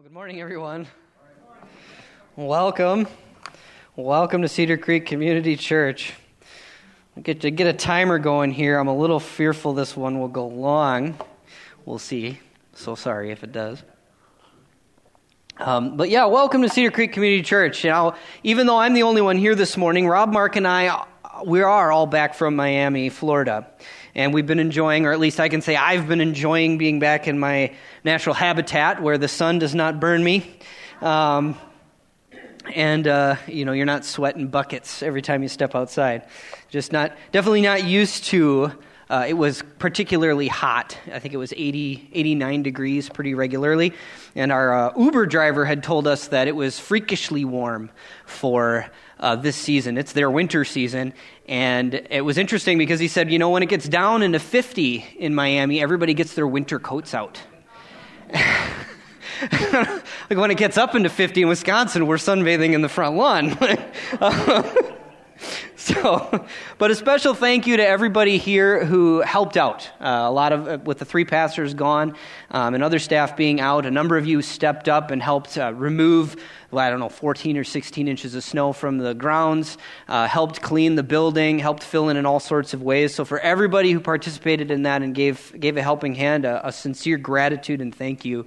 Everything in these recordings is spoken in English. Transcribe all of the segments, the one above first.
Well, good morning, everyone. Welcome. Welcome to Cedar Creek Community Church. Get to get a timer going here. I'm a little fearful this one will go long. We'll see. So sorry if it does. Um, but yeah, welcome to Cedar Creek Community Church. Now, even though I'm the only one here this morning, Rob, Mark, and I, we are all back from Miami, Florida. And we've been enjoying, or at least I can say I've been enjoying being back in my natural habitat where the sun does not burn me. Um, and, uh, you know, you're not sweating buckets every time you step outside. Just not, definitely not used to. Uh, it was particularly hot. I think it was 80, 89 degrees pretty regularly. And our uh, Uber driver had told us that it was freakishly warm for uh, this season. It's their winter season. And it was interesting because he said, you know, when it gets down into 50 in Miami, everybody gets their winter coats out. like when it gets up into 50 in Wisconsin, we're sunbathing in the front lawn. so, but a special thank you to everybody here who helped out. Uh, a lot of, uh, with the three pastors gone um, and other staff being out, a number of you stepped up and helped uh, remove well, I don't know, 14 or 16 inches of snow from the grounds, uh, helped clean the building, helped fill in in all sorts of ways. So, for everybody who participated in that and gave, gave a helping hand, a, a sincere gratitude and thank you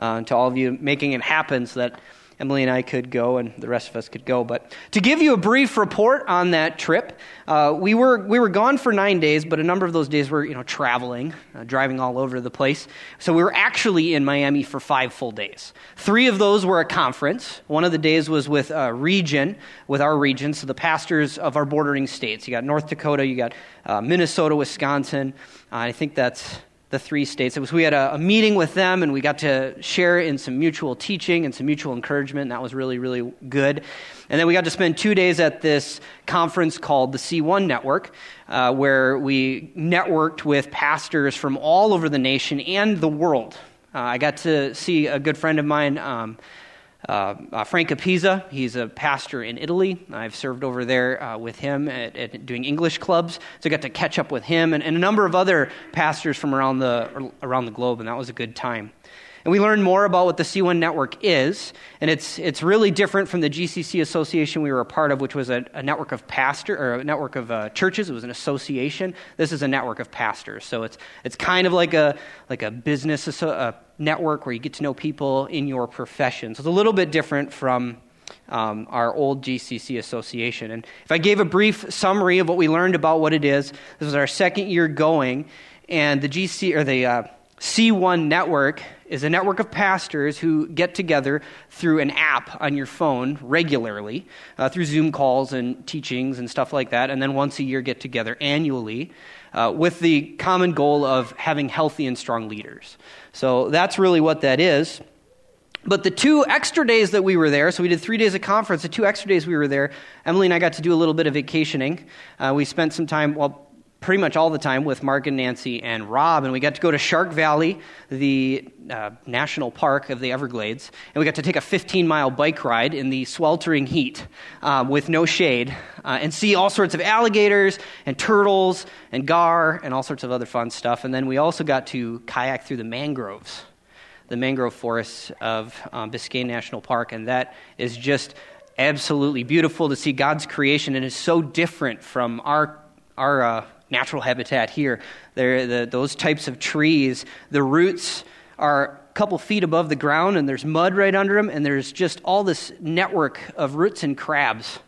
uh, to all of you making it happen so that Emily and I could go, and the rest of us could go. But to give you a brief report on that trip, uh, we were we were gone for nine days, but a number of those days were you know traveling, uh, driving all over the place. So we were actually in Miami for five full days. Three of those were a conference. One of the days was with a region, with our region, so the pastors of our bordering states. You got North Dakota, you got uh, Minnesota, Wisconsin. I think that's the three states. It was we had a, a, meeting with them, and we got to share in some mutual teaching and some mutual encouragement. And that was really, really good. And then we got to spend two days at this conference called the C1 Network, uh, where we networked with pastors from all over the nation and the world. Uh, I got to see a good friend of mine. Um, uh, uh, he's a pastor in Italy. I've served over there uh, with him at, at, doing English clubs, so I got to catch up with him and, and, a number of other pastors from around the around the globe, and that was a good time. And we learned more about what the C1 network is, and it's, it's really different from the GCC association we were a part of, which was a, a network of pastor or a network of uh, churches. It was an association. This is a network of pastors, so it's it's kind of like a like a business a network where you get to know people in your profession. So it's a little bit different from um, our old GCC association. And if I gave a brief summary of what we learned about what it is, this was our second year going, and the GC or the uh, C1 network is a network of pastors who get together through an app on your phone regularly, uh, through Zoom calls and teachings and stuff like that, and then once a year get together annually uh, with the common goal of having healthy and strong leaders. So that's really what that is. But the two extra days that we were there, so we did three days of conference, the two extra days we were there, Emily and I got to do a little bit of vacationing. Uh, we spent some time, well, pretty much all the time with Mark and Nancy and Rob, and we got to go to Shark Valley, the uh, national park of the Everglades, and we got to take a 15 mile bike ride in the sweltering heat um, with no shade uh, and see all sorts of alligators and turtles and gar and all sorts of other fun stuff. And then we also got to kayak through the mangroves, the mangrove forests of um, Biscayne National Park, and that is just absolutely beautiful to see God's creation, and is so different from our our uh, natural habitat here. The, those types of trees, the roots are a couple feet above the ground, and there's mud right under them, and there's just all this network of roots and crabs.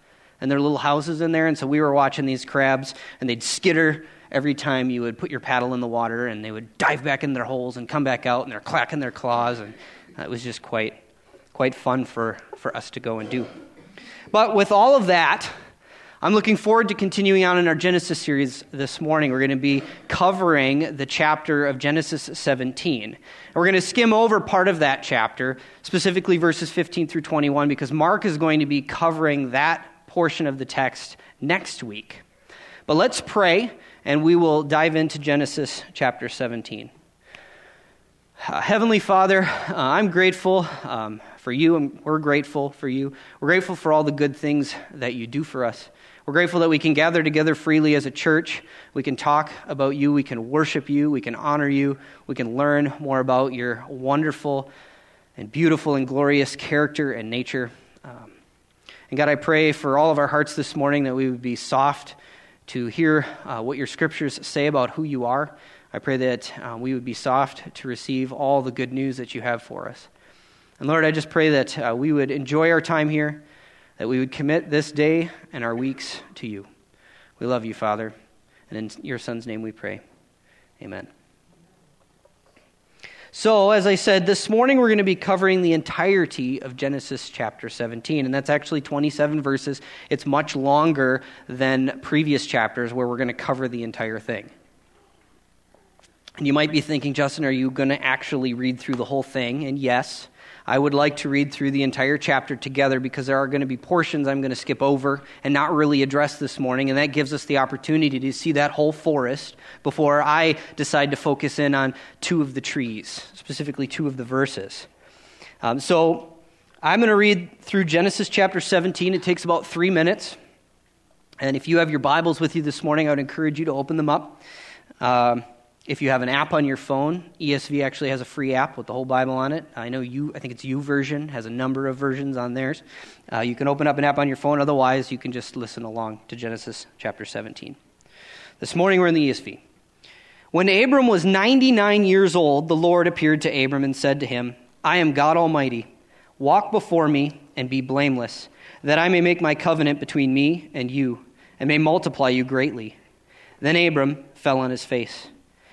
And their little houses in there, and so we were watching these crabs, and they'd skitter every time you would put your paddle in the water, and they would dive back in their holes and come back out, and they're clacking their claws, and it was just quite, quite fun for, for us to go and do. But with all of that, I'm looking forward to continuing on in our Genesis series this morning. We're going to be covering the chapter of Genesis 17. And we're going to skim over part of that chapter, specifically verses 15 through 21, because Mark is going to be covering that portion of the text next week. But let's pray, and we will dive into Genesis chapter 17. Uh, Heavenly Father, uh, I'm grateful um, for you, and we're grateful for you. We're grateful for all the good things that you do for us. We're grateful that we can gather together freely as a church. We can talk about you. We can worship you. We can honor you. We can learn more about your wonderful and beautiful and glorious character and nature. Um, and God, I pray for all of our hearts this morning that we would be soft to hear uh, what your scriptures say about who you are. I pray that uh, we would be soft to receive all the good news that you have for us. And Lord, I just pray that uh, we would enjoy our time here, that we would commit this day and our weeks to you. We love you, Father. And in your Son's name we pray. Amen. So, as I said, this morning we're going to be covering the entirety of Genesis chapter 17, and that's actually 27 verses. It's much longer than previous chapters where we're going to cover the entire thing. And you might be thinking, Justin, are you going to actually read through the whole thing? And yes, I would like to read through the entire chapter together because there are going to be portions I'm going to skip over and not really address this morning, and that gives us the opportunity to see that whole forest before I decide to focus in on two of the trees, specifically two of the verses. Um, so I'm going to read through Genesis chapter 17. It takes about three minutes. And if you have your Bibles with you this morning, I would encourage you to open them up. Um, if you have an app on your phone, ESV actually has a free app with the whole Bible on it. I know you, I think it's YouVersion, has a number of versions on theirs. Uh, you can open up an app on your phone, otherwise, you can just listen along to Genesis chapter 17. This morning we're in the ESV. When Abram was 99 years old, the Lord appeared to Abram and said to him, I am God Almighty. Walk before me and be blameless, that I may make my covenant between me and you, and may multiply you greatly. Then Abram fell on his face.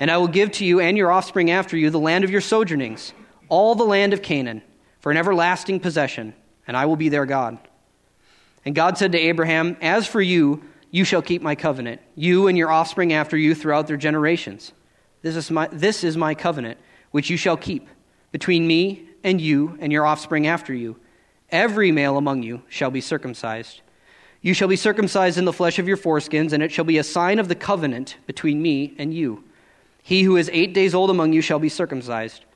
and I will give to you and your offspring after you the land of your sojournings, all the land of Canaan, for an everlasting possession, and I will be their God. And God said to Abraham, As for you, you shall keep my covenant, you and your offspring after you throughout their generations. This is my, this is my covenant, which you shall keep between me and you and your offspring after you. Every male among you shall be circumcised. You shall be circumcised in the flesh of your foreskins, and it shall be a sign of the covenant between me and you. He who is eight days old among you shall be circumcised.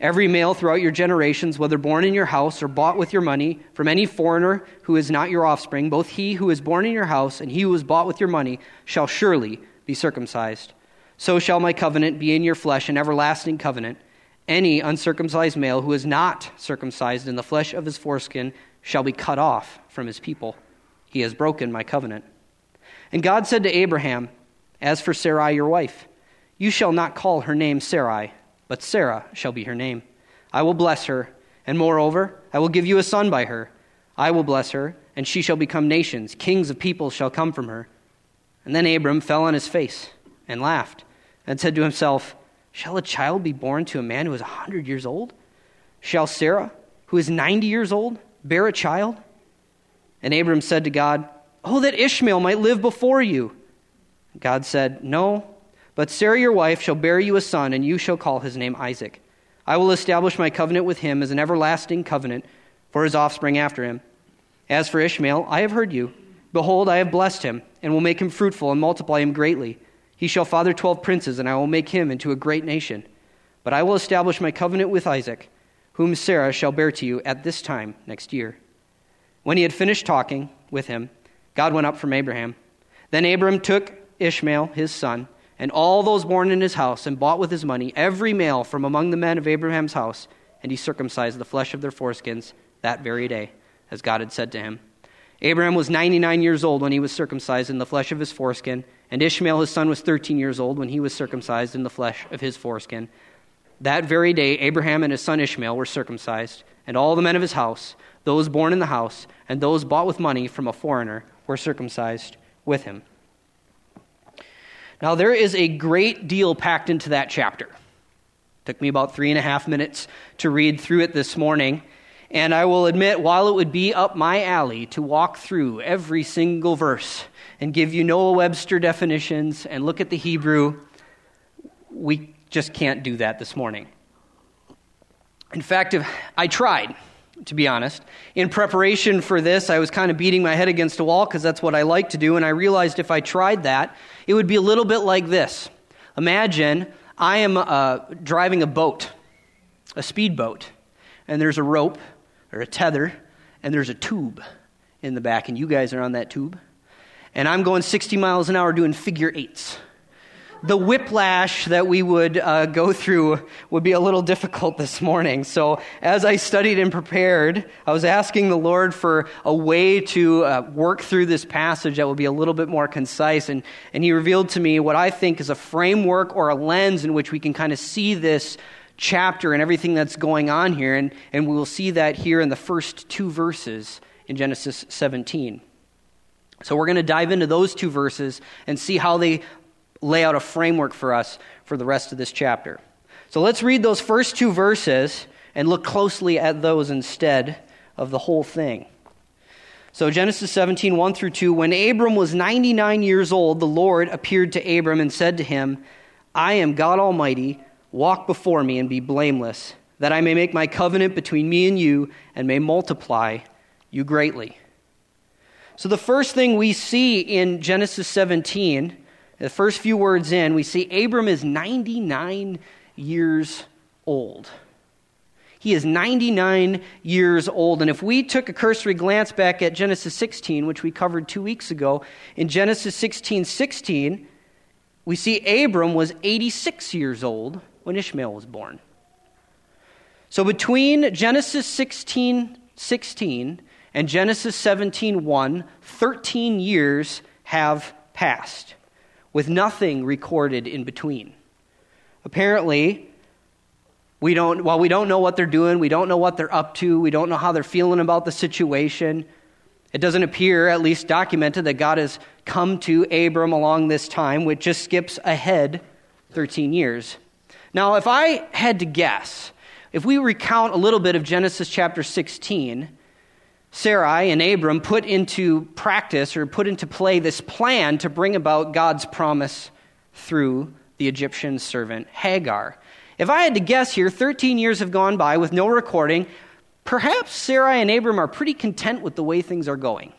Every male throughout your generations, whether born in your house or bought with your money from any foreigner who is not your offspring, both he who is born in your house and he who is bought with your money shall surely be circumcised. So shall my covenant be in your flesh, an everlasting covenant. Any uncircumcised male who is not circumcised in the flesh of his foreskin shall be cut off from his people. He has broken my covenant. And God said to Abraham, As for Sarai your wife, you shall not call her name Sarai, but Sarah shall be her name. I will bless her, and moreover, I will give you a son by her. I will bless her, and she shall become nations. Kings of peoples shall come from her. And then Abram fell on his face and laughed, and said to himself, Shall a child be born to a man who is a hundred years old? Shall Sarah, who is ninety years old, bear a child? And Abram said to God, Oh, that Ishmael might live before you. God said, No, but Sarah your wife shall bear you a son, and you shall call his name Isaac. I will establish my covenant with him as an everlasting covenant for his offspring after him. As for Ishmael, I have heard you. Behold, I have blessed him, and will make him fruitful and multiply him greatly. He shall father twelve princes, and I will make him into a great nation. But I will establish my covenant with Isaac, whom Sarah shall bear to you at this time next year. When he had finished talking with him, God went up from Abraham. Then Abram took Ishmael, his son, and all those born in his house, and bought with his money every male from among the men of Abraham's house, and he circumcised the flesh of their foreskins that very day, as God had said to him. Abraham was 99 years old when he was circumcised in the flesh of his foreskin, and Ishmael his son was 13 years old when he was circumcised in the flesh of his foreskin. That very day, Abraham and his son Ishmael were circumcised, and all the men of his house, those born in the house, and those bought with money from a foreigner, were circumcised with him. Now, there is a great deal packed into that chapter. It took me about three and a half minutes to read through it this morning. And I will admit, while it would be up my alley to walk through every single verse and give you Noah Webster definitions and look at the Hebrew, we just can't do that this morning. In fact, if I tried, to be honest. In preparation for this, I was kind of beating my head against a wall because that's what I like to do, and I realized if I tried that, it would be a little bit like this. Imagine I am uh, driving a boat, a speedboat, and there's a rope or a tether, and there's a tube in the back, and you guys are on that tube. And I'm going 60 miles an hour doing figure eights the whiplash that we would uh, go through would be a little difficult this morning. So, as I studied and prepared, I was asking the Lord for a way to uh, work through this passage that would be a little bit more concise. And, and He revealed to me what I think is a framework or a lens in which we can kind of see this chapter and everything that's going on here. And, and we will see that here in the first two verses in Genesis 17. So, we're going to dive into those two verses and see how they lay out a framework for us for the rest of this chapter. So let's read those first two verses and look closely at those instead of the whole thing. So, Genesis 17, 1 through 2. When Abram was 99 years old, the Lord appeared to Abram and said to him, I am God Almighty. Walk before me and be blameless, that I may make my covenant between me and you and may multiply you greatly. So, the first thing we see in Genesis 17 the first few words in, we see Abram is 99 years old. He is 99 years old. And if we took a cursory glance back at Genesis 16, which we covered two weeks ago, in Genesis 16 16, we see Abram was 86 years old when Ishmael was born. So between Genesis 16 16 and Genesis 17 1, 13 years have passed with nothing recorded in between. Apparently, we don't, while we don't know what they're doing, we don't know what they're up to, we don't know how they're feeling about the situation, it doesn't appear, at least documented, that God has come to Abram along this time, which just skips ahead 13 years. Now, if I had to guess, if we recount a little bit of Genesis chapter 16, Sarai and Abram put into practice or put into play this plan to bring about God's promise through the Egyptian servant Hagar. If I had to guess here, 13 years have gone by with no recording. Perhaps Sarai and Abram are pretty content with the way things are going.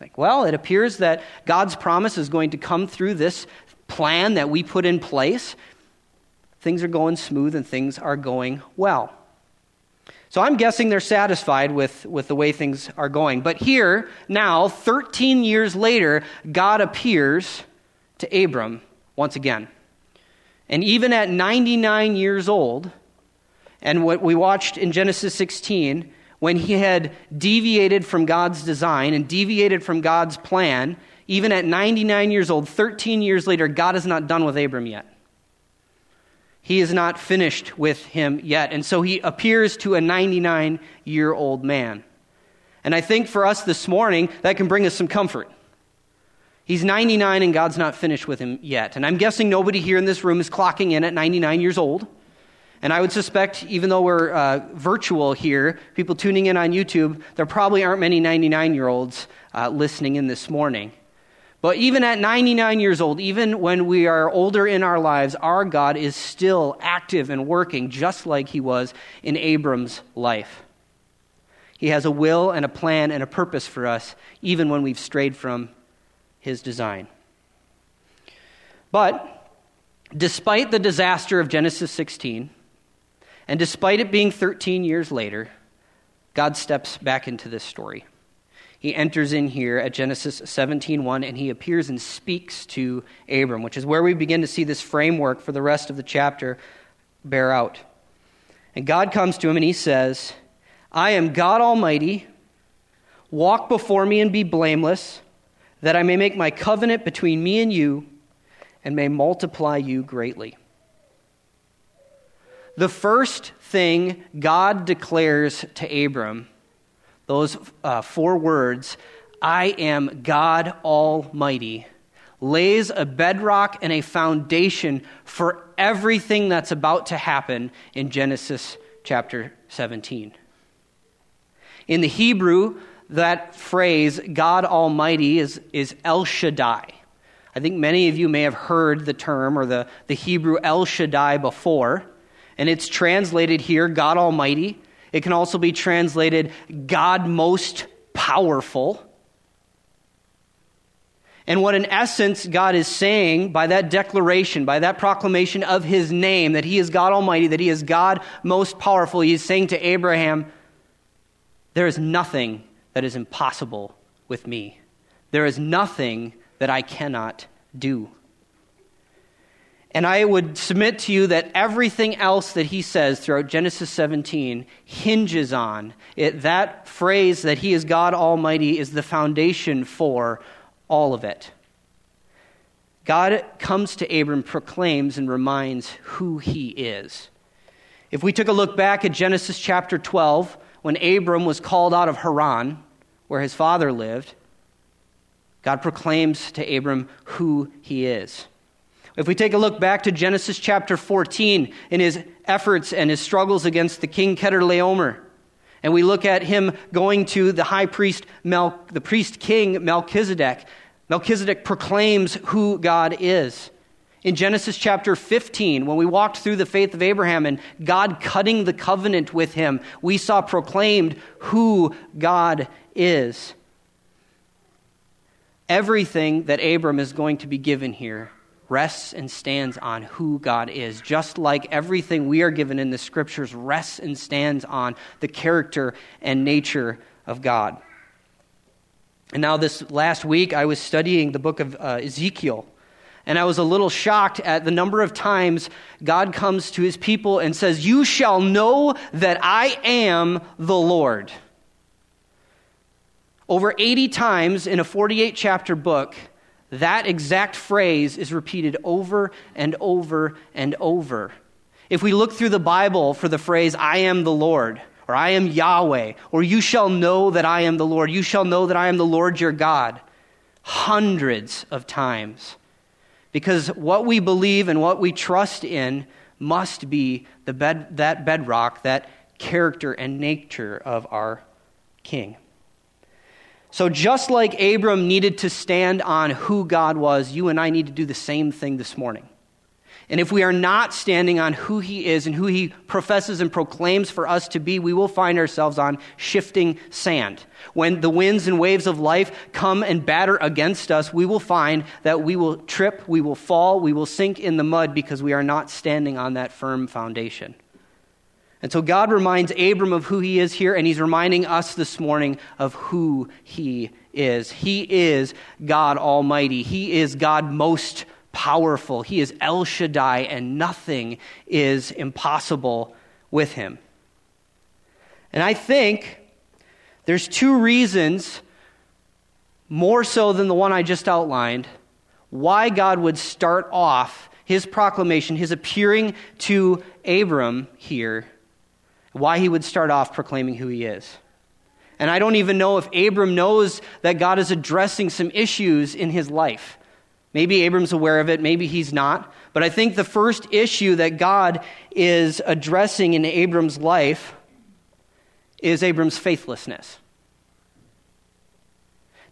Like, well, it appears that God's promise is going to come through this plan that we put in place. Things are going smooth and things are going well. So I'm guessing they're satisfied with, with the way things are going. But here, now, 13 years later, God appears to Abram once again. And even at 99 years old, and what we watched in Genesis 16, when he had deviated from God's design and deviated from God's plan, even at 99 years old, 13 years later, God is not done with Abram yet. He is not finished with him yet. And so he appears to a 99 year old man. And I think for us this morning, that can bring us some comfort. He's 99 and God's not finished with him yet. And I'm guessing nobody here in this room is clocking in at 99 years old. And I would suspect, even though we're uh, virtual here, people tuning in on YouTube, there probably aren't many 99 year olds uh, listening in this morning. But even at 99 years old, even when we are older in our lives, our God is still active and working just like he was in Abram's life. He has a will and a plan and a purpose for us, even when we've strayed from his design. But despite the disaster of Genesis 16, and despite it being 13 years later, God steps back into this story he enters in here at Genesis 17:1 and he appears and speaks to Abram, which is where we begin to see this framework for the rest of the chapter bear out. And God comes to him and he says, "I am God Almighty. Walk before me and be blameless, that I may make my covenant between me and you and may multiply you greatly." The first thing God declares to Abram those uh, four words, I am God Almighty, lays a bedrock and a foundation for everything that's about to happen in Genesis chapter 17. In the Hebrew, that phrase, God Almighty, is, is El Shaddai. I think many of you may have heard the term or the, the Hebrew El Shaddai before, and it's translated here, God Almighty. It can also be translated God most powerful. And what, in essence, God is saying by that declaration, by that proclamation of his name, that he is God Almighty, that he is God most powerful, he is saying to Abraham, There is nothing that is impossible with me. There is nothing that I cannot do. And I would submit to you that everything else that he says throughout Genesis 17 hinges on it. That phrase that he is God Almighty is the foundation for all of it. God comes to Abram, proclaims, and reminds who he is. If we took a look back at Genesis chapter 12, when Abram was called out of Haran, where his father lived, God proclaims to Abram who he is. If we take a look back to Genesis chapter 14 in his efforts and his struggles against the king Chedorlaomer, and we look at him going to the high priest, Mel, the priest king Melchizedek, Melchizedek proclaims who God is. In Genesis chapter 15, when we walked through the faith of Abraham and God cutting the covenant with him, we saw proclaimed who God is. Everything that Abram is going to be given here rests and stands on who God is, just like everything we are given in the scriptures rests and stands on the character and nature of God. And now, this last week, I was studying the book of uh, Ezekiel. And I was a little shocked at the number of times God comes to his people and says, You shall know that I am the Lord. Over 80 times in a 48 chapter book, that exact phrase is repeated over and over and over. If we look through the Bible for the phrase, I am the Lord, or I am Yahweh, or you shall know that I am the Lord. You shall know that I am the Lord your God. Hundreds of times. Because what we believe and what we trust in must be the bed, that bedrock, that character and nature of our King. So, just like Abram needed to stand on who God was, you and I need to do the same thing this morning. And if we are not standing on who he is and who he professes and proclaims for us to be, we will find ourselves on shifting sand. When the winds and waves of life come and batter against us, we will find that we will trip, we will fall, we will sink in the mud because we are not standing on that firm foundation. And so God reminds Abram of who he is here, and he's reminding us this morning of who he is. He is God Almighty, he is God most powerful. He is El Shaddai, and nothing is impossible with him. And I think there's two reasons, more so than the one I just outlined, why God would start off his proclamation, his appearing to Abram here, why he would start off proclaiming who he is. And I don't even know if Abram knows that God is addressing some issues in his life. Maybe Abram's aware of it, maybe he's not. But I think the first issue that God is addressing in Abram's life is Abram's faithlessness.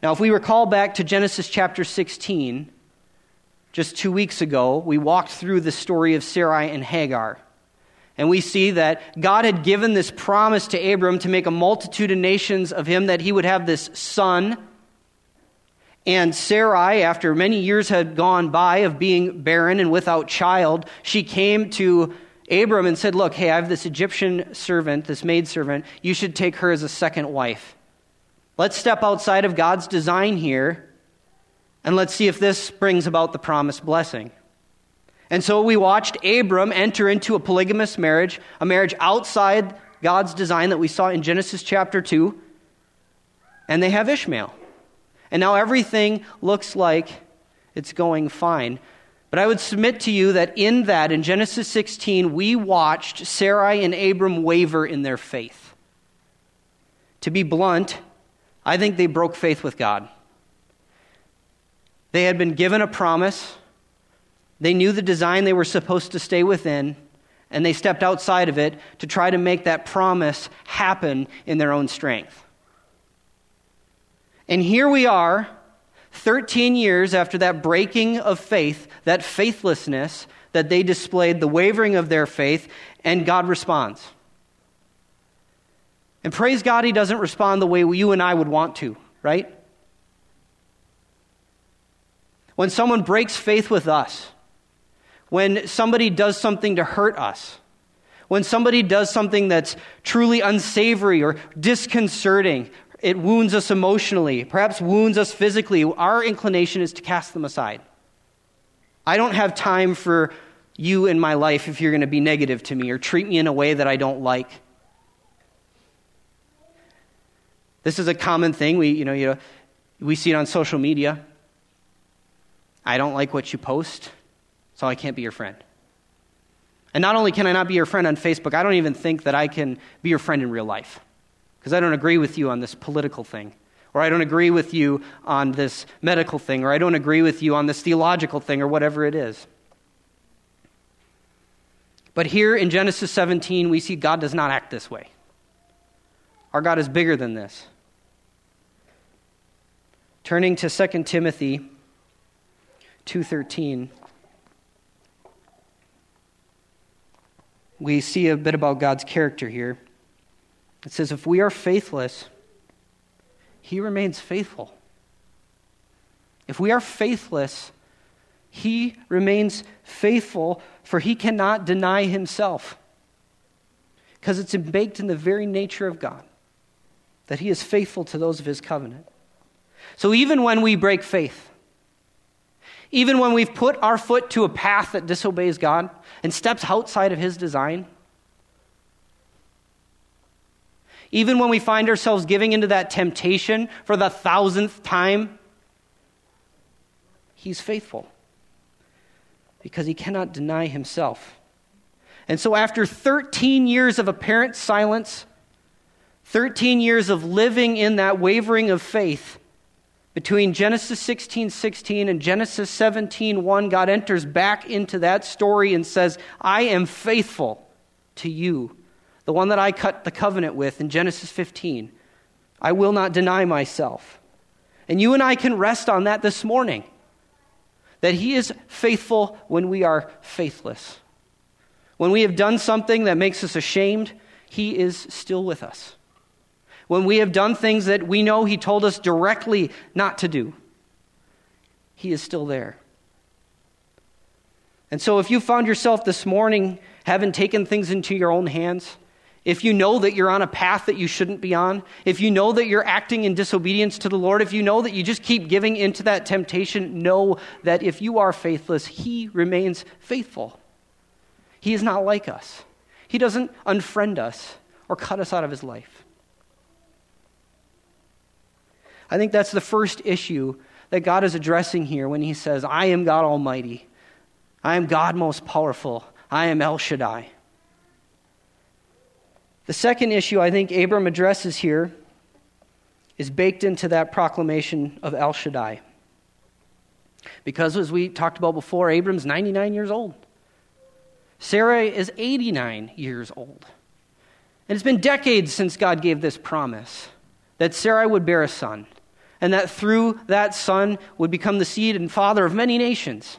Now, if we recall back to Genesis chapter 16, just two weeks ago, we walked through the story of Sarai and Hagar. And we see that God had given this promise to Abram to make a multitude of nations of him, that he would have this son and Sarai, after many years had gone by of being barren and without child, she came to Abram and said, Look, hey, I have this Egyptian servant, this maidservant. You should take her as a second wife. Let's step outside of God's design here and let's see if this brings about the promised blessing. And so we watched Abram enter into a polygamous marriage, a marriage outside God's design that we saw in Genesis chapter 2, and they have Ishmael. And now everything looks like it's going fine. But I would submit to you that in that, in Genesis 16, we watched Sarai and Abram waver in their faith. To be blunt, I think they broke faith with God. They had been given a promise, they knew the design they were supposed to stay within, and they stepped outside of it to try to make that promise happen in their own strength. And here we are, 13 years after that breaking of faith, that faithlessness that they displayed, the wavering of their faith, and God responds. And praise God, he doesn't respond the way you and I would want to, right? When someone breaks faith with us, when somebody does something to hurt us, when somebody does something that's truly unsavory or disconcerting, it wounds us emotionally, perhaps wounds us physically, our inclination is to cast them aside. I don't have time for you in my life if you're going to be negative to me or treat me in a way that I don't like. This is a common thing. We, you know, you know, we see it on social media. I don't like what you post, so I can't be your friend. And not only can I not be your friend on Facebook, I don't even think that I can be your friend in real life because I don't agree with you on this political thing, or I don't agree with you on this medical thing, or I don't agree with you on this theological thing, or whatever it is. But here in Genesis 17, we see God does not act this way. Our God is bigger than this. Turning to 2 Timothy 2:13 we see a bit about God's character here. It says, If we are faithless, he remains faithful. If we are faithless, he remains faithful, for he cannot deny himself. Because it's baked in the very nature of God that he is faithful to those of his covenant. So even when we break faith, even when we've put our foot to a path that disobeys God and steps outside of His design, even when we find ourselves giving into that temptation for the thousandth time, He's faithful because He cannot deny Himself. And so, after 13 years of apparent silence, 13 years of living in that wavering of faith, between Genesis 16 16 and Genesis 17 1, God enters back into that story and says, I am faithful to you, the one that I cut the covenant with in Genesis 15. I will not deny myself. And you and I can rest on that this morning that He is faithful when we are faithless. When we have done something that makes us ashamed, He is still with us when we have done things that we know He told us directly not to do, He is still there. And so, if you found yourself this morning having taken things into your own hands, if you know that you're on a path that you shouldn't be on, if you know that you're acting in disobedience to the Lord, if you know that you just keep giving into that temptation, know that if you are faithless, He remains faithful. He is not like us, He doesn't unfriend us or cut us out of His life. I think that's the first issue that God is addressing here when he says, I am God Almighty. I am God most powerful. I am El Shaddai. The second issue I think Abram addresses here is baked into that proclamation of El Shaddai. Because as we talked about before, Abram's 99 years old. Sarah is 89 years old. And it's been decades since God gave this promise that Sarah would bear a son and that through that son would become the seed and father of many nations,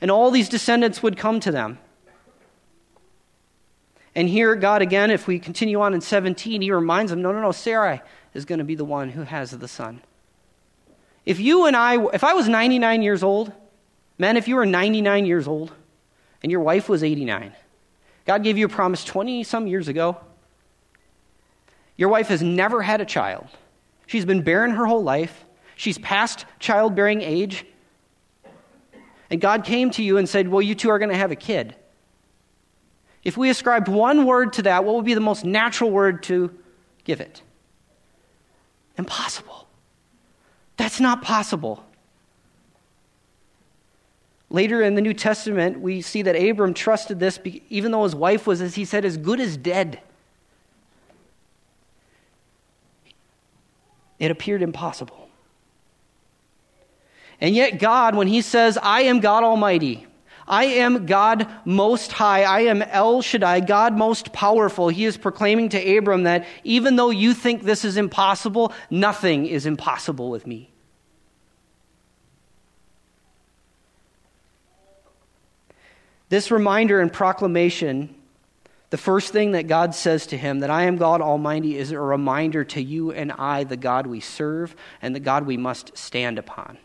and all these descendants would come to them. And here, God again, if we continue on in 17, he reminds them no, no, no, Sarai is going to be the one who has the son. If you and I, if I was 99 years old, man, if you were 99 years old and your wife was 89, God gave you a promise 20 some years ago. Your wife has never had a child. She's been barren her whole life. She's past childbearing age. And God came to you and said, Well, you two are going to have a kid. If we ascribed one word to that, what would be the most natural word to give it? Impossible. That's not possible. Later in the New Testament, we see that Abram trusted this even though his wife was, as he said, as good as dead. It appeared impossible. And yet, God, when He says, I am God Almighty, I am God Most High, I am El Shaddai, God Most Powerful, He is proclaiming to Abram that even though you think this is impossible, nothing is impossible with me. This reminder and proclamation The first thing that God says to him, that I am God Almighty, is a reminder to you and I, the God we serve and the God we must stand upon.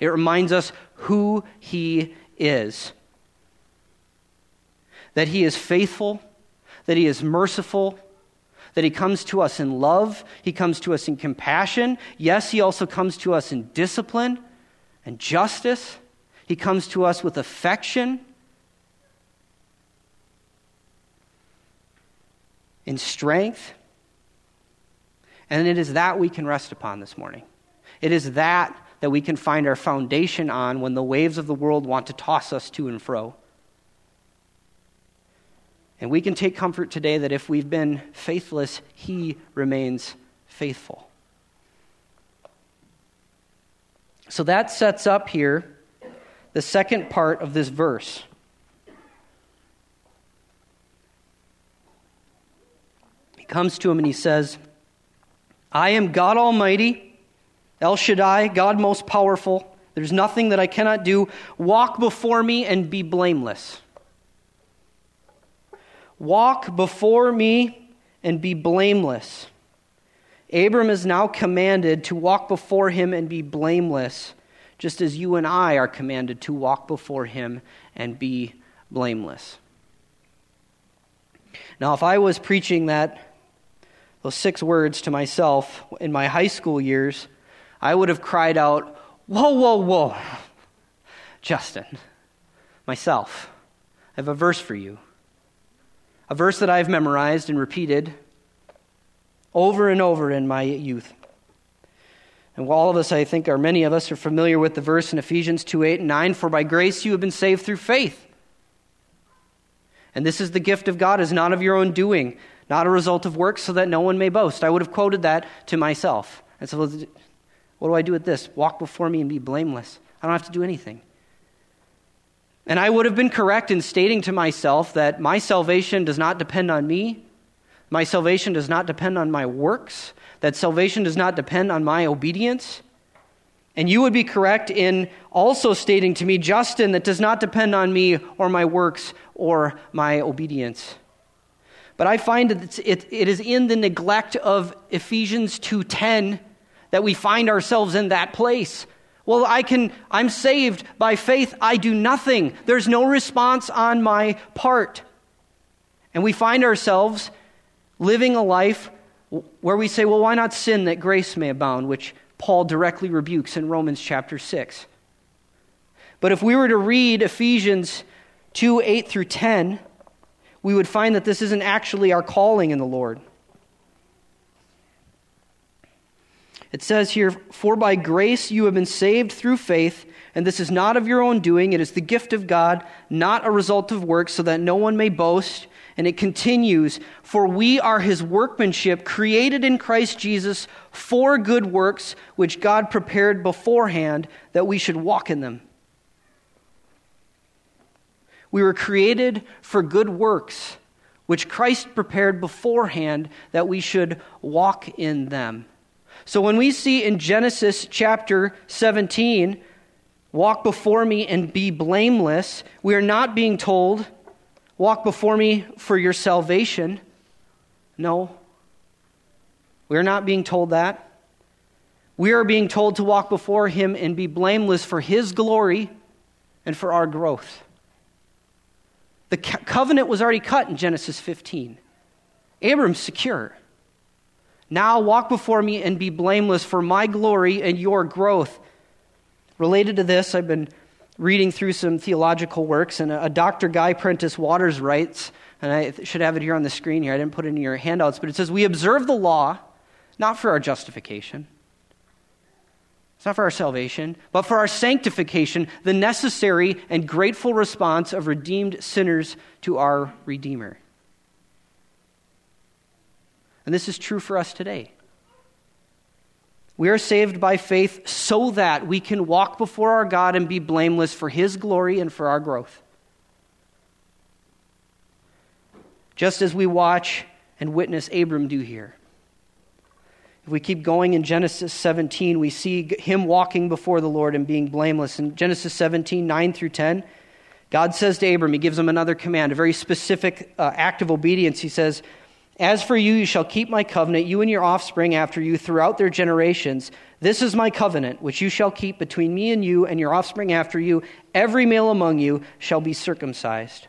It reminds us who He is that He is faithful, that He is merciful, that He comes to us in love, He comes to us in compassion. Yes, He also comes to us in discipline and justice. He comes to us with affection, in strength. And it is that we can rest upon this morning. It is that that we can find our foundation on when the waves of the world want to toss us to and fro. And we can take comfort today that if we've been faithless, He remains faithful. So that sets up here the second part of this verse. Comes to him and he says, I am God Almighty, El Shaddai, God most powerful. There's nothing that I cannot do. Walk before me and be blameless. Walk before me and be blameless. Abram is now commanded to walk before him and be blameless, just as you and I are commanded to walk before him and be blameless. Now, if I was preaching that those six words to myself in my high school years, I would have cried out, Whoa, whoa, whoa. Justin, myself, I have a verse for you a verse that I've memorized and repeated over and over in my youth. And all of us, I think, or many of us, are familiar with the verse in Ephesians 2 8 and 9 For by grace you have been saved through faith. And this is the gift of God, is not of your own doing, not a result of works, so that no one may boast. I would have quoted that to myself. And so, what do I do with this? Walk before me and be blameless. I don't have to do anything. And I would have been correct in stating to myself that my salvation does not depend on me, my salvation does not depend on my works, that salvation does not depend on my obedience. And you would be correct in also stating to me, Justin, that does not depend on me or my works or my obedience. But I find that it, it is in the neglect of Ephesians 2:10 that we find ourselves in that place. Well, I can, I'm saved by faith. I do nothing. There's no response on my part. And we find ourselves living a life where we say, well, why not sin that grace may abound, which Paul directly rebukes in Romans chapter 6. But if we were to read Ephesians 2 8 through 10, we would find that this isn't actually our calling in the Lord. It says here, For by grace you have been saved through faith, and this is not of your own doing, it is the gift of God, not a result of works, so that no one may boast. And it continues, For we are his workmanship, created in Christ Jesus for good works, which God prepared beforehand that we should walk in them. We were created for good works, which Christ prepared beforehand that we should walk in them. So when we see in Genesis chapter 17, walk before me and be blameless, we are not being told, walk before me for your salvation. No. We are not being told that. We are being told to walk before him and be blameless for his glory and for our growth. The covenant was already cut in Genesis 15. Abram's secure. Now walk before me and be blameless for my glory and your growth. Related to this, I've been reading through some theological works, and a, Dr. Guy Prentiss Waters writes, and I should have it here on the screen here. I didn't put it in your handouts, but it says, We observe the law not for our justification. It's not for our salvation, but for our sanctification, the necessary and grateful response of redeemed sinners to our Redeemer. And this is true for us today. We are saved by faith so that we can walk before our God and be blameless for His glory and for our growth. Just as we watch and witness Abram do here. If we keep going in Genesis 17, we see him walking before the Lord and being blameless. In Genesis 17, 9 through 10, God says to Abram, He gives him another command, a very specific uh, act of obedience. He says, As for you, you shall keep my covenant, you and your offspring after you throughout their generations. This is my covenant, which you shall keep between me and you and your offspring after you. Every male among you shall be circumcised.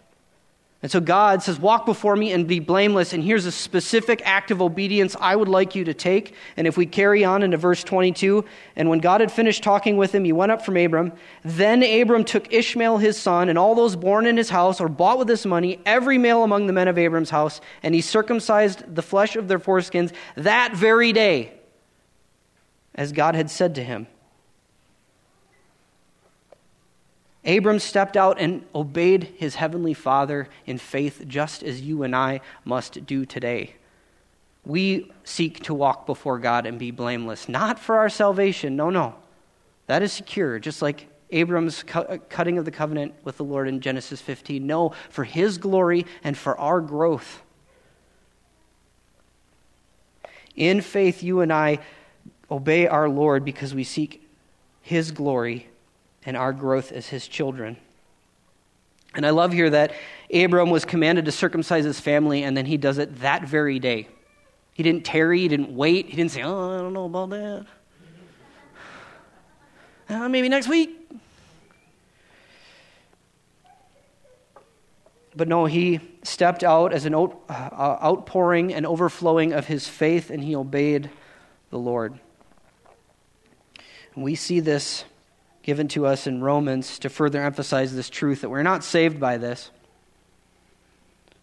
And so God says, Walk before me and be blameless. And here's a specific act of obedience I would like you to take. And if we carry on into verse 22, and when God had finished talking with him, he went up from Abram. Then Abram took Ishmael his son, and all those born in his house or bought with his money, every male among the men of Abram's house, and he circumcised the flesh of their foreskins that very day, as God had said to him. Abram stepped out and obeyed his heavenly Father in faith, just as you and I must do today. We seek to walk before God and be blameless, not for our salvation. No, no. That is secure, just like Abram's cutting of the covenant with the Lord in Genesis 15. No, for his glory and for our growth. In faith, you and I obey our Lord because we seek his glory and our growth as his children. And I love here that Abram was commanded to circumcise his family, and then he does it that very day. He didn't tarry, he didn't wait, he didn't say, Oh, I don't know about that. Uh, maybe next week. But no, he stepped out as an out, uh, outpouring and overflowing of his faith, and he obeyed the Lord. And we see this given to us in Romans to further emphasize this truth that we're not saved by this.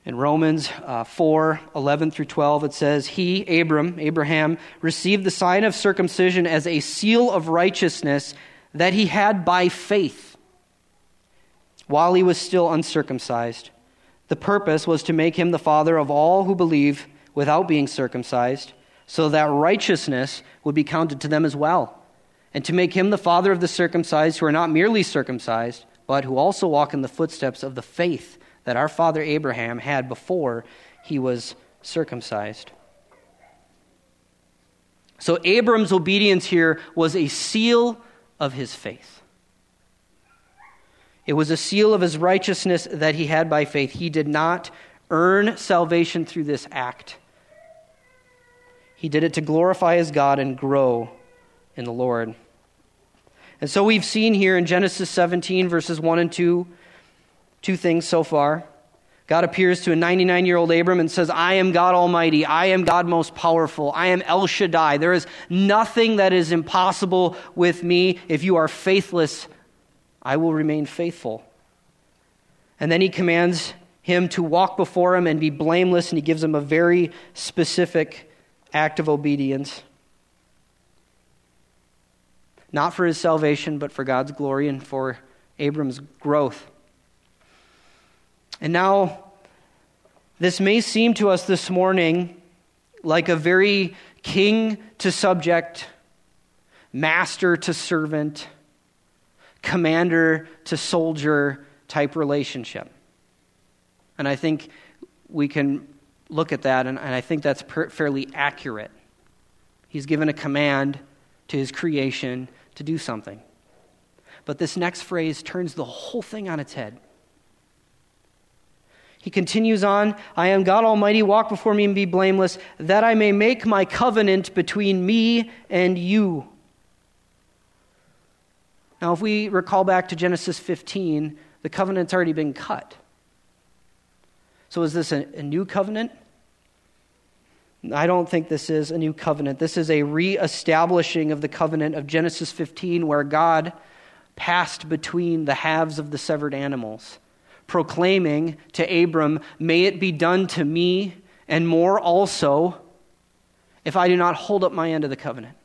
In Romans uh, 4 11 through 12, it says, He, Abram, Abraham, received the sign of circumcision as a seal of righteousness that he had by faith while he was still uncircumcised. The purpose was to make him the father of all who believe without being circumcised, so that righteousness would be counted to them as well and to make him the father of the circumcised who are not merely circumcised, but who also walk in the footsteps of the faith that our father Abraham had before he was circumcised. So Abram's obedience here was a seal of his faith. It was a seal of his righteousness that he had by faith. He did not earn salvation through this act. He did it to glorify his God and grow in the Lord. And so we've seen here in Genesis 17, verses 1 and 2, two things so far. God appears to a 99 year old Abram and says, I am God Almighty. I am God most powerful. I am El Shaddai. There is nothing that is impossible with me. If you are faithless, I will remain faithful. And then he commands him to walk before him and be blameless, and he gives him a very specific act of obedience not for his salvation, but for God's glory and for Abram's growth. And now, this may seem to us this morning like a very king to subject, master to servant, commander to soldier type relationship. And I think we can look at that, and, I think that's per- fairly accurate. He's given a command to his creation to do something. But this next phrase turns the whole thing on its head. He continues on I am God Almighty, walk before me and be blameless, that I may make my covenant between me and you. Now, if we recall back to Genesis 15, the covenant's already been cut. So, is this a, a new covenant? I don't think this is a new covenant. This is a reestablishing of the covenant of Genesis 15, where God passed between the halves of the severed animals, proclaiming to Abram, May it be done to me, and more also, if I do not hold up my end of the covenant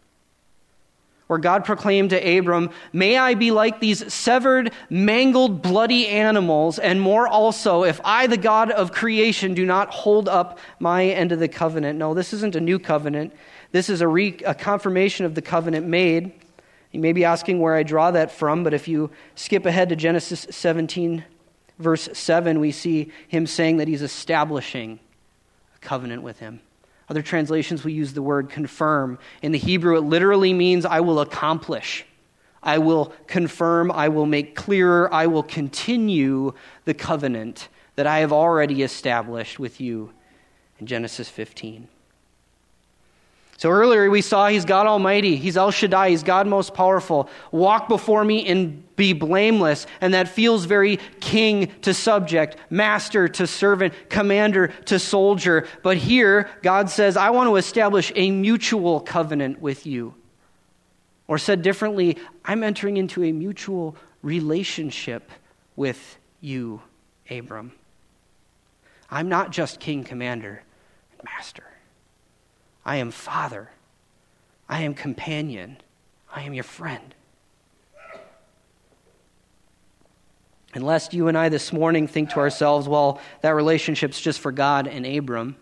where God proclaimed to Abram, May I be like these severed, mangled, bloody animals, and more also, if I, the God of creation, do not hold up my end of the covenant. No, this isn't a new covenant. This is a, re- a confirmation of the covenant made. You may be asking where I draw that from, but if you skip ahead to Genesis 17, verse 7, we see him saying that he's establishing a covenant with him. Other translations will use the word confirm. In the Hebrew, it literally means I will accomplish. I will confirm, I will make clearer, I will continue the covenant that I have already established with you in Genesis 15. So earlier we saw he's God Almighty, he's El Shaddai, he's God most powerful. Walk before me and be blameless. And that feels very king to subject, master to servant, commander to soldier. But here, God says, I want to establish a mutual covenant with you. Or said differently, I'm entering into a mutual relationship with you, Abram. I'm not just king, commander, and master. I am father. I am companion. I am your friend. And lest you and I this morning think to ourselves, well, that relationship's just for God and Abram,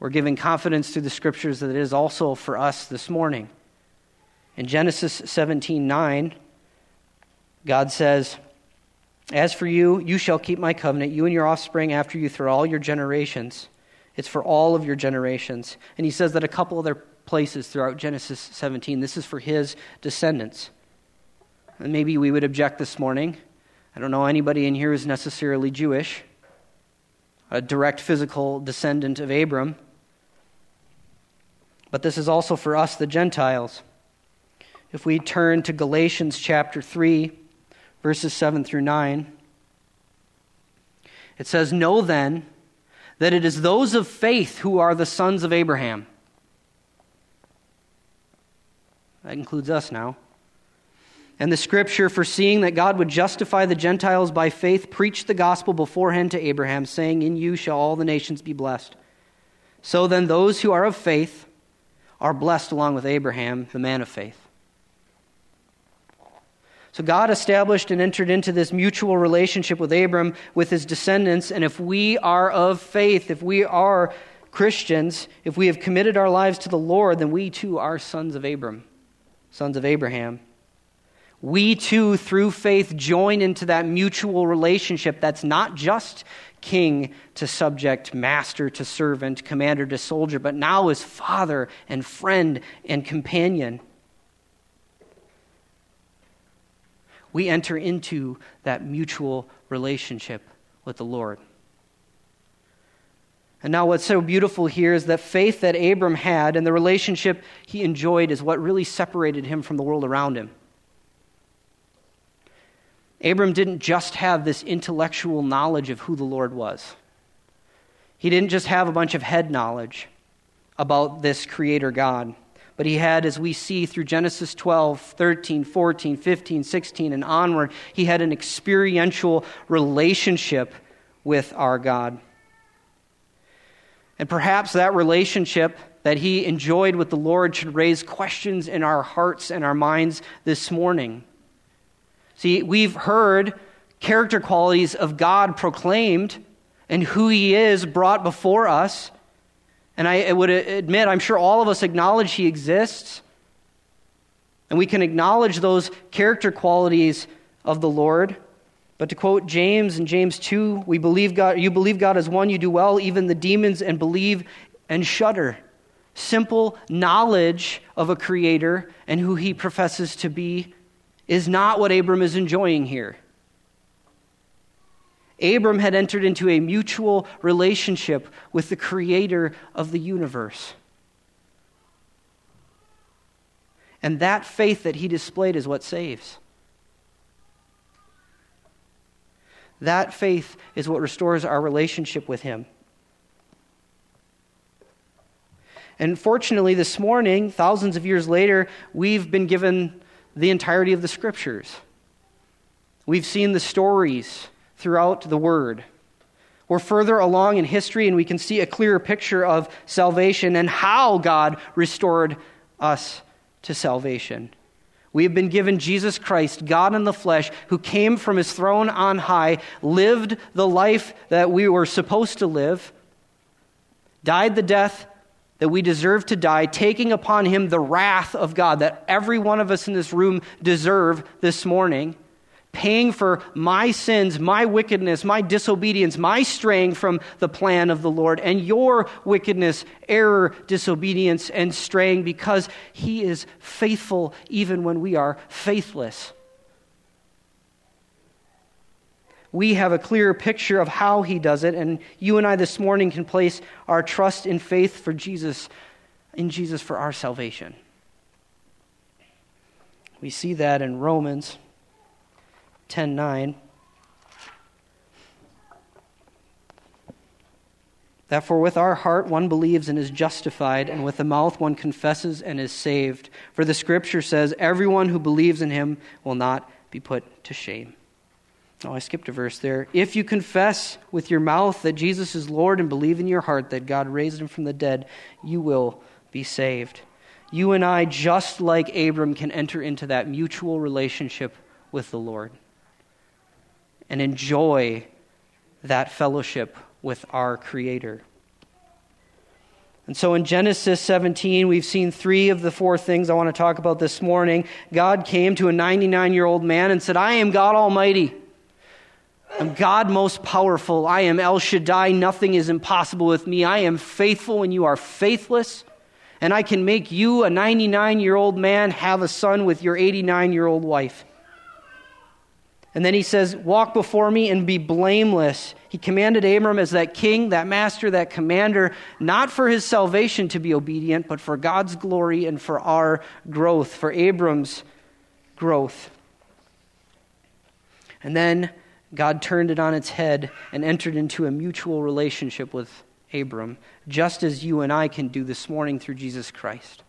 we're giving confidence through the scriptures that it is also for us this morning. In Genesis 17 9, God says, As for you, you shall keep my covenant, you and your offspring after you through all your generations. It's for all of your generations. And he says that a couple other places throughout Genesis 17. This is for his descendants. And maybe we would object this morning. I don't know anybody in here who's necessarily Jewish, a direct physical descendant of Abram. But this is also for us, the Gentiles. If we turn to Galatians chapter 3, verses 7 through 9, it says, Know then, that it is those of faith who are the sons of Abraham. That includes us now. And the scripture, foreseeing that God would justify the Gentiles by faith, preached the gospel beforehand to Abraham, saying, In you shall all the nations be blessed. So then, those who are of faith are blessed along with Abraham, the man of faith. So God established and entered into this mutual relationship with Abram, with his descendants. And if we are of faith, if we are Christians, if we have committed our lives to the Lord, then we too are sons of Abram, sons of Abraham. We too, through faith, join into that mutual relationship that's not just king to subject, master to servant, commander to soldier, but now is father and friend and companion. We enter into that mutual relationship with the Lord. And now, what's so beautiful here is that faith that Abram had and the relationship he enjoyed is what really separated him from the world around him. Abram didn't just have this intellectual knowledge of who the Lord was, he didn't just have a bunch of head knowledge about this Creator God. But he had, as we see through Genesis 12, 13, 14, 15, 16, and onward, he had an experiential relationship with our God. And perhaps that relationship that he enjoyed with the Lord should raise questions in our hearts and our minds this morning. See, we've heard character qualities of God proclaimed and who he is brought before us. And I would admit, I'm sure all of us acknowledge he exists. And we can acknowledge those character qualities of the Lord. But to quote James in James 2, we believe God, you believe God is one, you do well, even the demons and believe and shudder. Simple knowledge of a creator and who he professes to be is not what Abram is enjoying here. Abram had entered into a mutual relationship with the creator of the universe. And that faith that he displayed is what saves. That faith is what restores our relationship with him. And fortunately, this morning, thousands of years later, we've been given the entirety of the scriptures. We've seen the stories throughout the Word. We're further along in history and we can see a clearer picture of salvation and how God restored us to salvation. We have been given Jesus Christ, God in the flesh, who came from his throne on high, lived the life that we were supposed to live, died the death that we deserve to die, taking upon him the wrath of God that every one of us in this room deserve this morning paying for my sins, my wickedness, my disobedience, my straying from the plan of the Lord, and your wickedness, error, disobedience, and straying because he is faithful even when we are faithless. we have a clearer picture of how he does it, and you and I this morning can place our trust in faith for Jesus, in Jesus for our salvation. We see that in Romans 10 9. That for with our heart one believes and is justified, and with the mouth one confesses and is saved. For the scripture says, Everyone who believes in him will not be put to shame. Oh, I skipped a verse there. If you confess with your mouth that Jesus is Lord and believe in your heart that God raised him from the dead, you will be saved. You and I, just like Abram, can enter into that mutual relationship with the Lord and enjoy that fellowship with our Creator. And so in Genesis 17, we've seen three of the four things I want to talk about this morning. God came to a 99 year old man and said, I am God Almighty. I'm God most powerful. I am El Shaddai. Nothing is impossible with me. I am faithful when you are faithless. And I can make you, a 99 year old man, have a son with your 89 year old wife. And then he says, Walk before me and be blameless. He commanded Abram as that king, that master, that commander, not for his salvation to be obedient, but for God's glory and for our growth, for Abram's growth. And then God turned it on its head and entered into a mutual relationship with Abram, just as you and I can do this morning through Jesus Christ.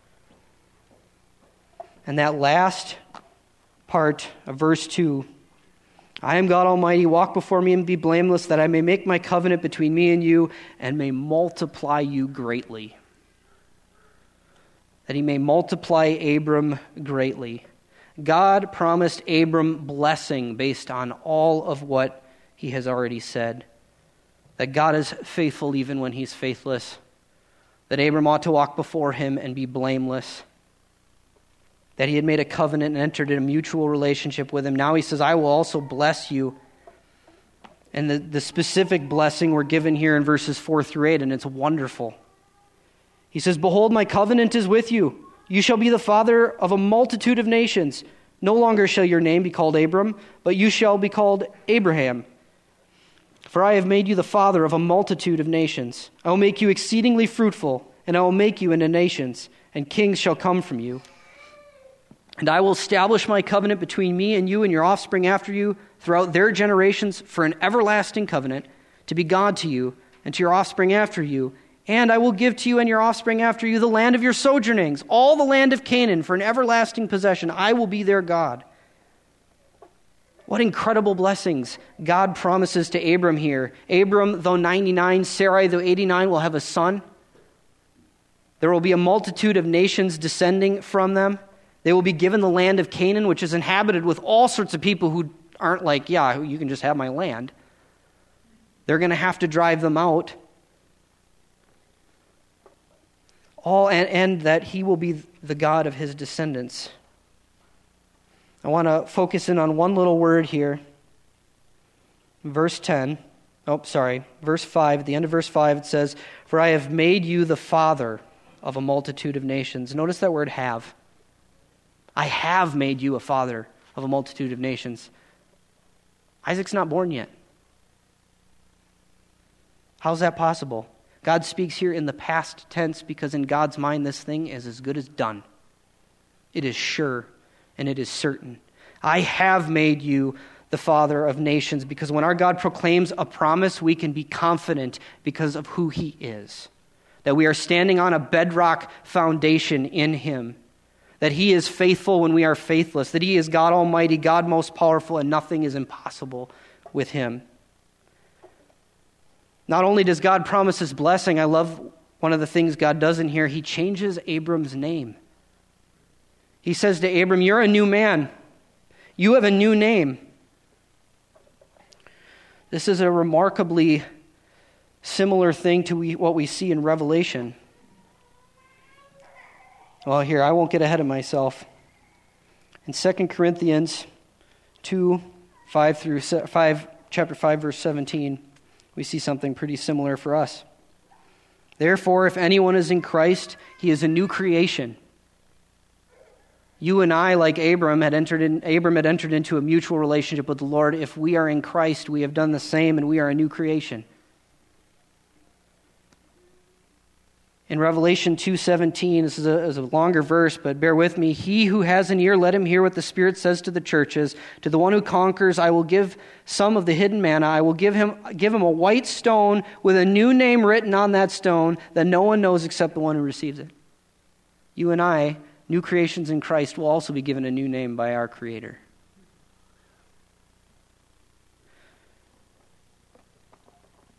And that last part of verse 2 I am God Almighty, walk before me and be blameless, that I may make my covenant between me and you and may multiply you greatly. That he may multiply Abram greatly. God promised Abram blessing based on all of what he has already said. That God is faithful even when he's faithless. That Abram ought to walk before him and be blameless. That he had made a covenant and entered in a mutual relationship with him. Now he says, I will also bless you. And the, the specific blessing we're given here in verses 4 through 8, and it's wonderful. He says, Behold, my covenant is with you you shall be the father of a multitude of nations. No longer shall your name be called Abram, but you shall be called Abraham. For I have made you the father of a multitude of nations. I will make you exceedingly fruitful, and I will make you into nations, and kings shall come from you. And I will establish my covenant between me and you and your offspring after you throughout their generations for an everlasting covenant, to be God to you and to your offspring after you and I will give to you and your offspring after you the land of your sojournings, all the land of Canaan, for an everlasting possession. I will be their God. What incredible blessings God promises to Abram here. Abram, though 99, Sarai, though 89, will have a son. There will be a multitude of nations descending from them. They will be given the land of Canaan, which is inhabited with all sorts of people who aren't like, yeah, you can just have my land. They're going to have to drive them out. all and, and that he will be the God of his descendants. I want to focus in on one little word here. Verse 10. Oh, sorry. Verse 5. At the end of verse 5, it says, For I have made you the father of a multitude of nations. Notice that word have. I have made you a father of a multitude of nations. Isaac's not born yet. How's that possible? God speaks here in the past tense because in God's mind, this thing is as good as done. It is sure and it is certain. I have made you the father of nations because when our God proclaims a promise, we can be confident because of who he is. That we are standing on a bedrock foundation in him. That he is faithful when we are faithless. That he is God Almighty, God most powerful, and nothing is impossible with him. Not only does God promise his blessing, I love one of the things God does in here. He changes Abram's name. He says to Abram, You're a new man, you have a new name. This is a remarkably similar thing to what we see in Revelation. Well, here, I won't get ahead of myself. In 2 Corinthians 2 5 through 5, chapter 5, verse 17, we see something pretty similar for us. Therefore, if anyone is in Christ, he is a new creation. You and I, like Abram, had entered in, Abram had entered into a mutual relationship with the Lord. If we are in Christ, we have done the same, and we are a new creation. In revelation 2.17 this is a, is a, longer verse but bear with me. He who has an ear let him hear what the spirit says to the churches. To the one who conquers i will give some of the hidden manna. I will give him, give him a white stone with a new name written on that stone that no one knows except the one who receives it. You and i new creations in christ will also be given a new name by our creator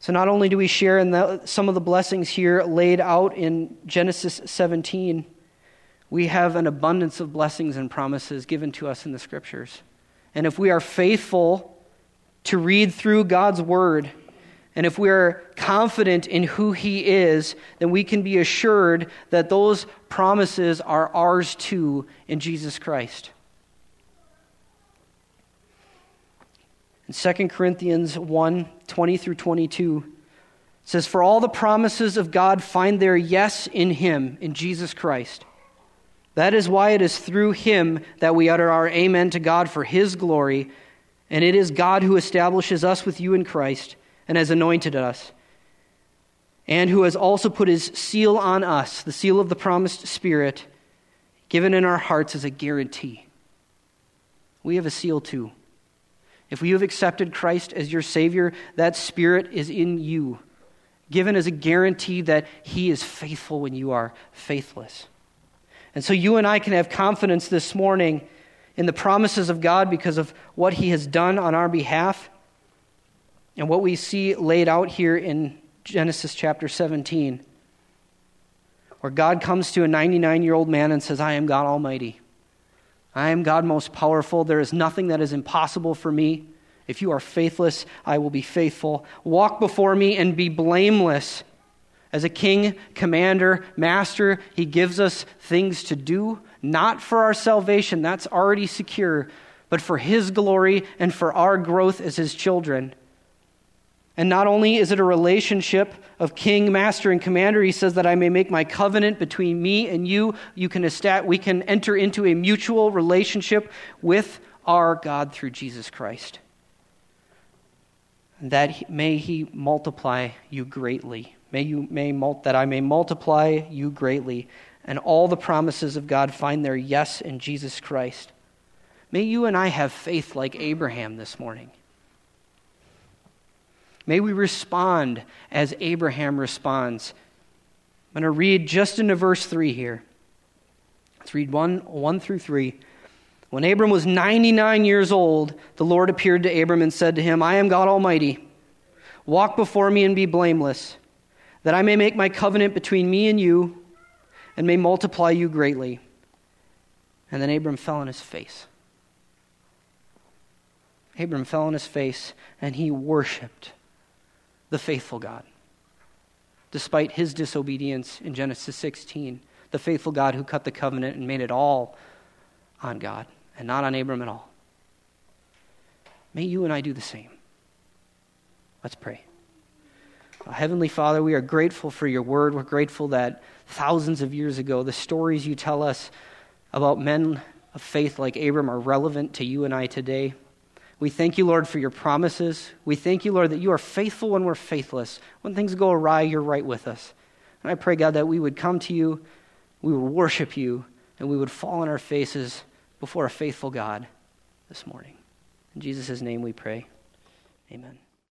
So, not only do we share in the, some of the blessings here laid out in Genesis 17, we have an abundance of blessings and promises given to us in the scriptures. And if we are faithful to read through God's word, and if we are confident in who He is, then we can be assured that those promises are ours too in Jesus Christ. In 2 Corinthians 1 20 through 22, says, For all the promises of God find their yes in Him, in Jesus Christ. That is why it is through Him that we utter our amen to God for His glory. And it is God who establishes us with you in Christ and has anointed us, and who has also put His seal on us, the seal of the promised Spirit, given in our hearts as a guarantee. We have a seal too. If you have accepted Christ as your Savior, that Spirit is in you, given as a guarantee that He is faithful when you are faithless. And so you and I can have confidence this morning in the promises of God because of what He has done on our behalf and what we see laid out here in Genesis chapter 17, where God comes to a 99 year old man and says, I am God Almighty. I am God most powerful. There is nothing that is impossible for me. If you are faithless, I will be faithful. Walk before me and be blameless. As a king, commander, master, he gives us things to do, not for our salvation, that's already secure, but for his glory and for our growth as his children. And not only is it a relationship of king, master, and commander, he says that I may make my covenant between me and you. You can estat- we can enter into a mutual relationship with our God through Jesus Christ. That he, may he multiply you greatly. May you may mul- that I may multiply you greatly, and all the promises of God find their yes in Jesus Christ. May you and I have faith like Abraham this morning. May we respond as Abraham responds. I'm going to read just into verse 3 here. Let's read 1, 1 through 3. When Abram was 99 years old, the Lord appeared to Abram and said to him, I am God Almighty. Walk before me and be blameless, that I may make my covenant between me and you and may multiply you greatly. And then Abram fell on his face. Abram fell on his face and he worshiped the faithful God. Despite his disobedience in Genesis 16, the faithful God who cut the covenant and made it all on God and not on Abram at all. May you and I do the same. Let's pray. Heavenly Father, we are grateful for your word. We're grateful that thousands of years ago, the stories you tell us about men of faith like Abram are relevant to you and I today. We thank you, Lord, for your promises. We thank you, Lord, that you are faithful when we're faithless. When things go awry, you're right with us. And I pray, God, that we would come to you, we would worship you, and we would fall on our faces before a faithful God this morning. In Jesus' name we pray. Amen.